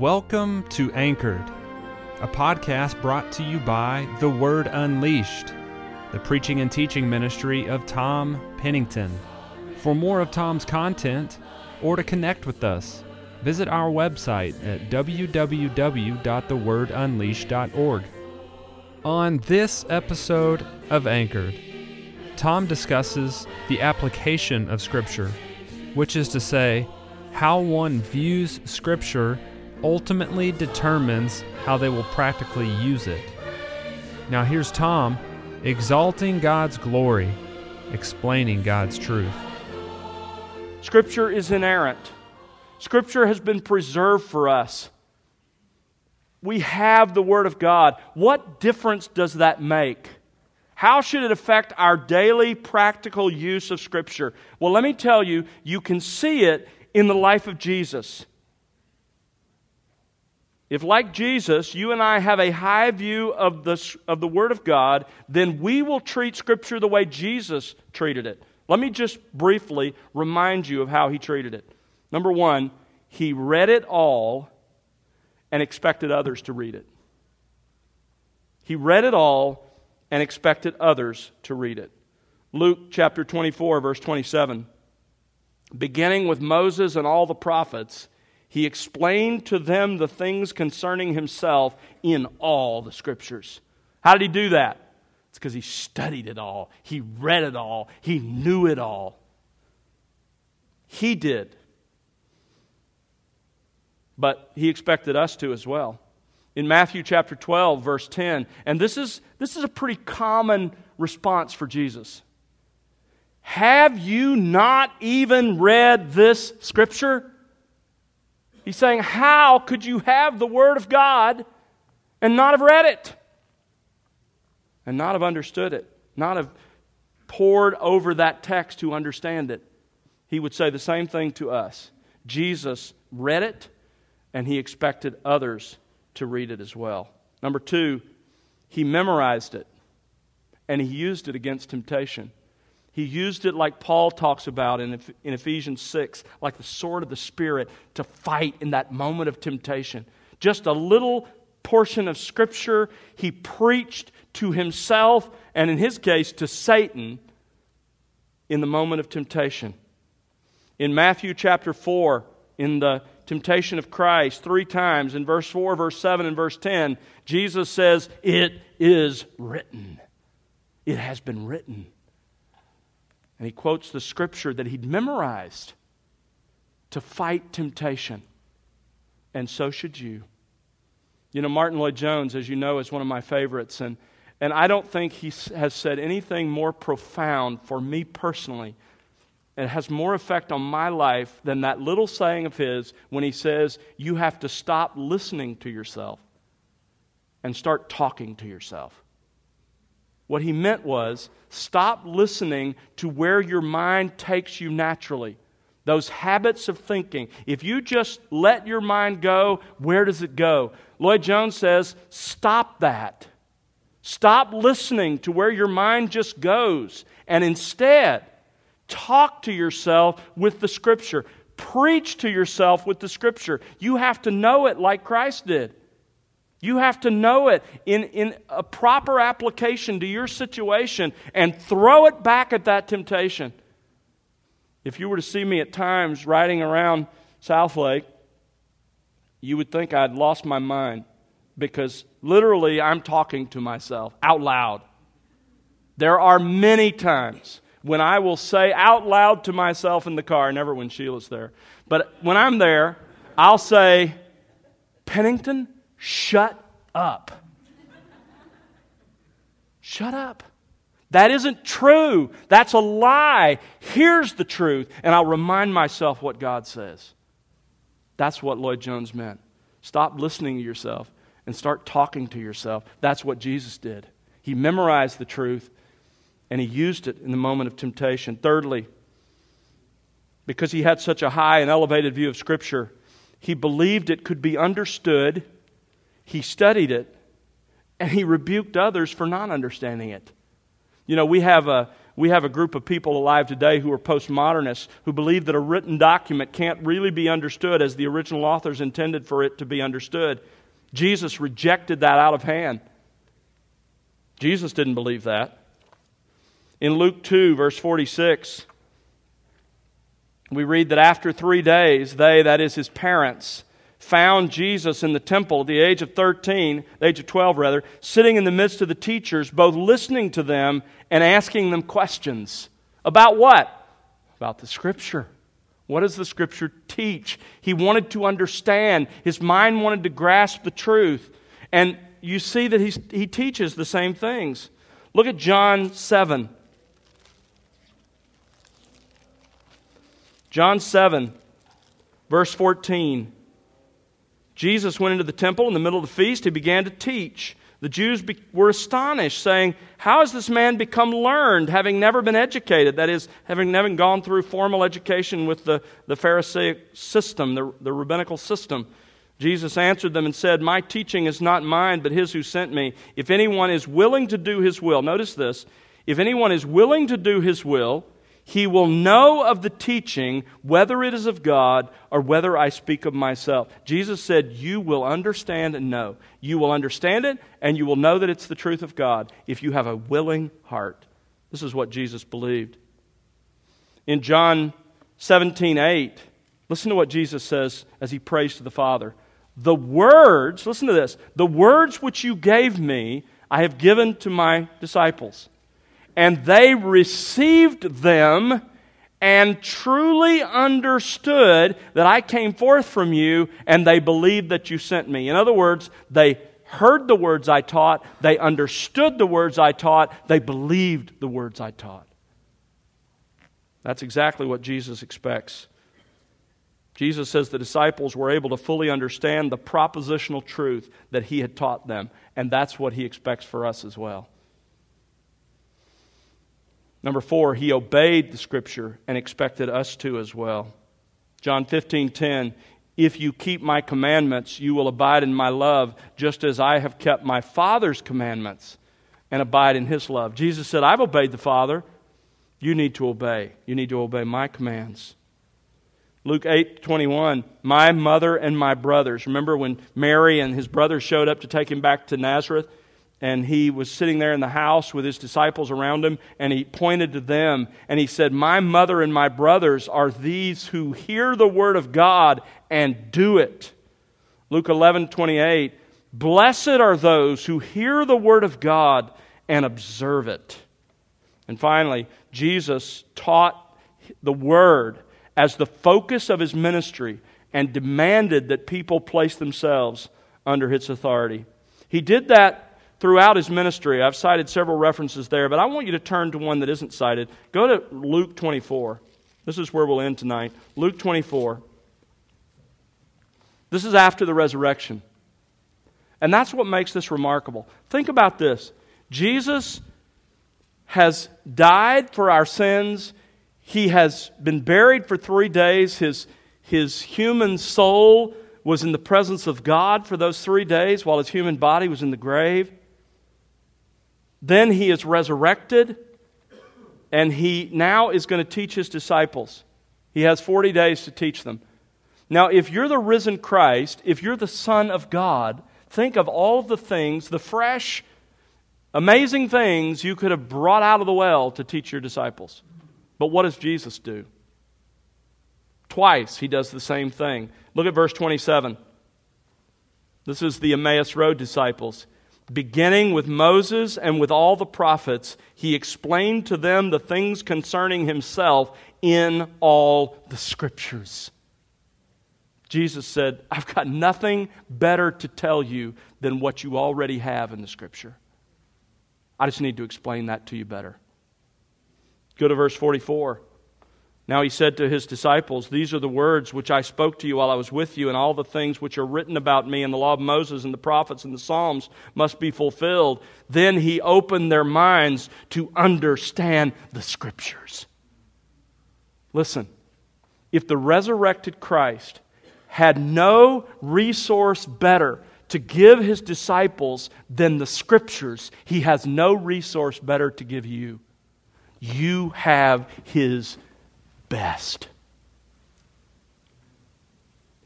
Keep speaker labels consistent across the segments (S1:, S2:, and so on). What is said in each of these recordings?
S1: Welcome to Anchored, a podcast brought to you by The Word Unleashed, the preaching and teaching ministry of Tom Pennington. For more of Tom's content or to connect with us, visit our website at www.thewordunleashed.org. On this episode of Anchored, Tom discusses the application of Scripture, which is to say, how one views Scripture ultimately determines how they will practically use it. Now, here's Tom exalting God's glory, explaining God's truth.
S2: Scripture is inerrant. Scripture has been preserved for us. We have the Word of God. What difference does that make? How should it affect our daily practical use of Scripture? Well, let me tell you, you can see it in the life of Jesus. If, like Jesus, you and I have a high view of the, of the Word of God, then we will treat Scripture the way Jesus treated it. Let me just briefly remind you of how he treated it. Number one, he read it all and expected others to read it. He read it all and expected others to read it. Luke chapter 24, verse 27. Beginning with Moses and all the prophets, he explained to them the things concerning himself in all the scriptures. How did he do that? It's because he studied it all, he read it all, he knew it all. He did. But he expected us to as well. In Matthew chapter 12, verse 10, and this is, this is a pretty common response for Jesus. Have you not even read this scripture? He's saying, How could you have the Word of God and not have read it? And not have understood it, not have pored over that text to understand it. He would say the same thing to us. Jesus read it, and he expected others to read it as well. Number two, he memorized it, and he used it against temptation. He used it like Paul talks about in, in Ephesians 6, like the sword of the Spirit to fight in that moment of temptation. Just a little portion of Scripture he preached to himself, and in his case, to Satan in the moment of temptation. In Matthew chapter 4, in the temptation of Christ, three times, in verse 4, verse 7, and verse 10, Jesus says, It is written. It has been written. And he quotes the scripture that he'd memorized to fight temptation. And so should you. You know, Martyn Lloyd-Jones, as you know, is one of my favorites. And, and I don't think he has said anything more profound for me personally. It has more effect on my life than that little saying of his when he says, You have to stop listening to yourself and start talking to yourself. What he meant was stop listening to where your mind takes you naturally. Those habits of thinking. If you just let your mind go, where does it go? Lloyd-Jones says, stop that. Stop listening to where your mind just goes and instead talk to yourself with the Scripture. Preach to yourself with the Scripture. You have to know it like Christ did. You have to know it in, in a proper application to your situation and throw it back at that temptation. If you were to see me at times riding around Southlake, you would think I'd lost my mind because literally I'm talking to myself out loud. There are many times when I will say out loud to myself in the car, never when Sheila's there, but when I'm there, I'll say, Pennington, Shut up. Shut up. That isn't true. That's a lie. Here's the truth. And I'll remind myself what God says. That's what Lloyd-Jones meant. Stop listening to yourself and start talking to yourself. That's what Jesus did. He memorized the truth and he used it in the moment of temptation. Thirdly, because he had such a high and elevated view of Scripture, he believed it could be understood he studied it and he rebuked others for not understanding it. You know, we have a We have a group of people alive today who are postmodernists who believe that a written document can't really be understood as the original authors intended for it to be understood. Jesus rejected that out of hand. Jesus didn't believe that. In Luke 2, verse 46, we read that after three days, they, that is his parents, found Jesus in the temple at the age of 13, the age of 12 rather, sitting in the midst of the teachers, both listening to them and asking them questions. About what? About the Scripture. What does the Scripture teach? He wanted to understand, his mind wanted to grasp the truth. And you see that he's, he teaches the same things. Look at John 7. John 7, verse 14. Jesus went into the temple in the middle of the feast. He began to teach. The Jews be- were astonished, saying, How has this man become learned, having never been educated? That is, having never gone through formal education with the, the Pharisaic system, the, the rabbinical system. Jesus answered them and said, My teaching is not mine, but his who sent me. If anyone is willing to do his will, notice this, if anyone is willing to do his will, he will know of the teaching whether it is of God or whether I speak of myself. Jesus said, You will understand and know. You will understand it and you will know that it's the truth of God if you have a willing heart. This is what Jesus believed. In John 17 8, listen to what Jesus says as he prays to the Father. The words, listen to this, the words which you gave me, I have given to my disciples and they received them and truly understood that I came forth from you, and they believed that you sent me. In other words, they heard the words I taught, they understood the words I taught, they believed the words I taught. That's exactly what Jesus expects. Jesus says the disciples were able to fully understand the propositional truth that he had taught them, and that's what he expects for us as well. Number four, he obeyed the scripture and expected us to as well. John 15, 10, if you keep my commandments, you will abide in my love, just as I have kept my Father's commandments and abide in his love. Jesus said, I've obeyed the Father. You need to obey. You need to obey my commands. Luke 8, 21, my mother and my brothers. Remember when Mary and his brothers showed up to take him back to Nazareth? And he was sitting there in the house with his disciples around him, and he pointed to them and he said, My mother and my brothers are these who hear the word of God and do it. Luke 11, 28, Blessed are those who hear the word of God and observe it. And finally, Jesus taught the word as the focus of his ministry and demanded that people place themselves under its authority. He did that throughout his ministry. I've cited several references there, but I want you to turn to one that isn't cited. Go to Luke 24. This is where we'll end tonight. Luke 24. This is after the resurrection. And that's what makes this remarkable. Think about this Jesus has died for our sins, he has been buried for three days. His, his human soul was in the presence of God for those three days while his human body was in the grave. Then he is resurrected, and he now is going to teach his disciples. He has 40 days to teach them. Now, if you're the risen Christ, if you're the Son of God, think of all of the things, the fresh, amazing things you could have brought out of the well to teach your disciples. But what does Jesus do? Twice he does the same thing. Look at verse 27. This is the Emmaus Road disciples. Beginning with Moses and with all the prophets, he explained to them the things concerning himself in all the scriptures. Jesus said, I've got nothing better to tell you than what you already have in the scripture. I just need to explain that to you better. Go to verse 44. Now he said to his disciples, These are the words which I spoke to you while I was with you, and all the things which are written about me in the law of Moses and the prophets and the Psalms must be fulfilled. Then he opened their minds to understand the scriptures. Listen, if the resurrected Christ had no resource better to give his disciples than the scriptures, he has no resource better to give you. You have His best.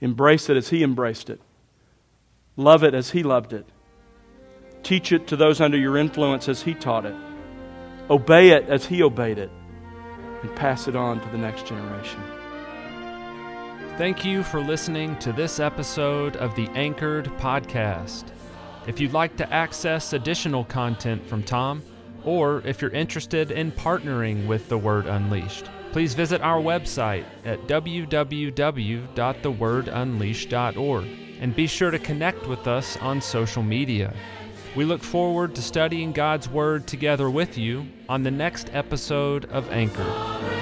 S2: Embrace it as He embraced it. Love it as He loved it. Teach it to those under your influence as He taught it. Obey it as He obeyed it. And pass it on to the next generation.
S1: Thank you for listening to this episode of the Anchored Podcast. If you'd like to access additional content from Tom, or if you're interested in partnering with The Word Unleashed, please visit our website at www.thewordunleashed.org and be sure to connect with us on social media. We look forward to studying God's Word together with you on the next episode of Anchored.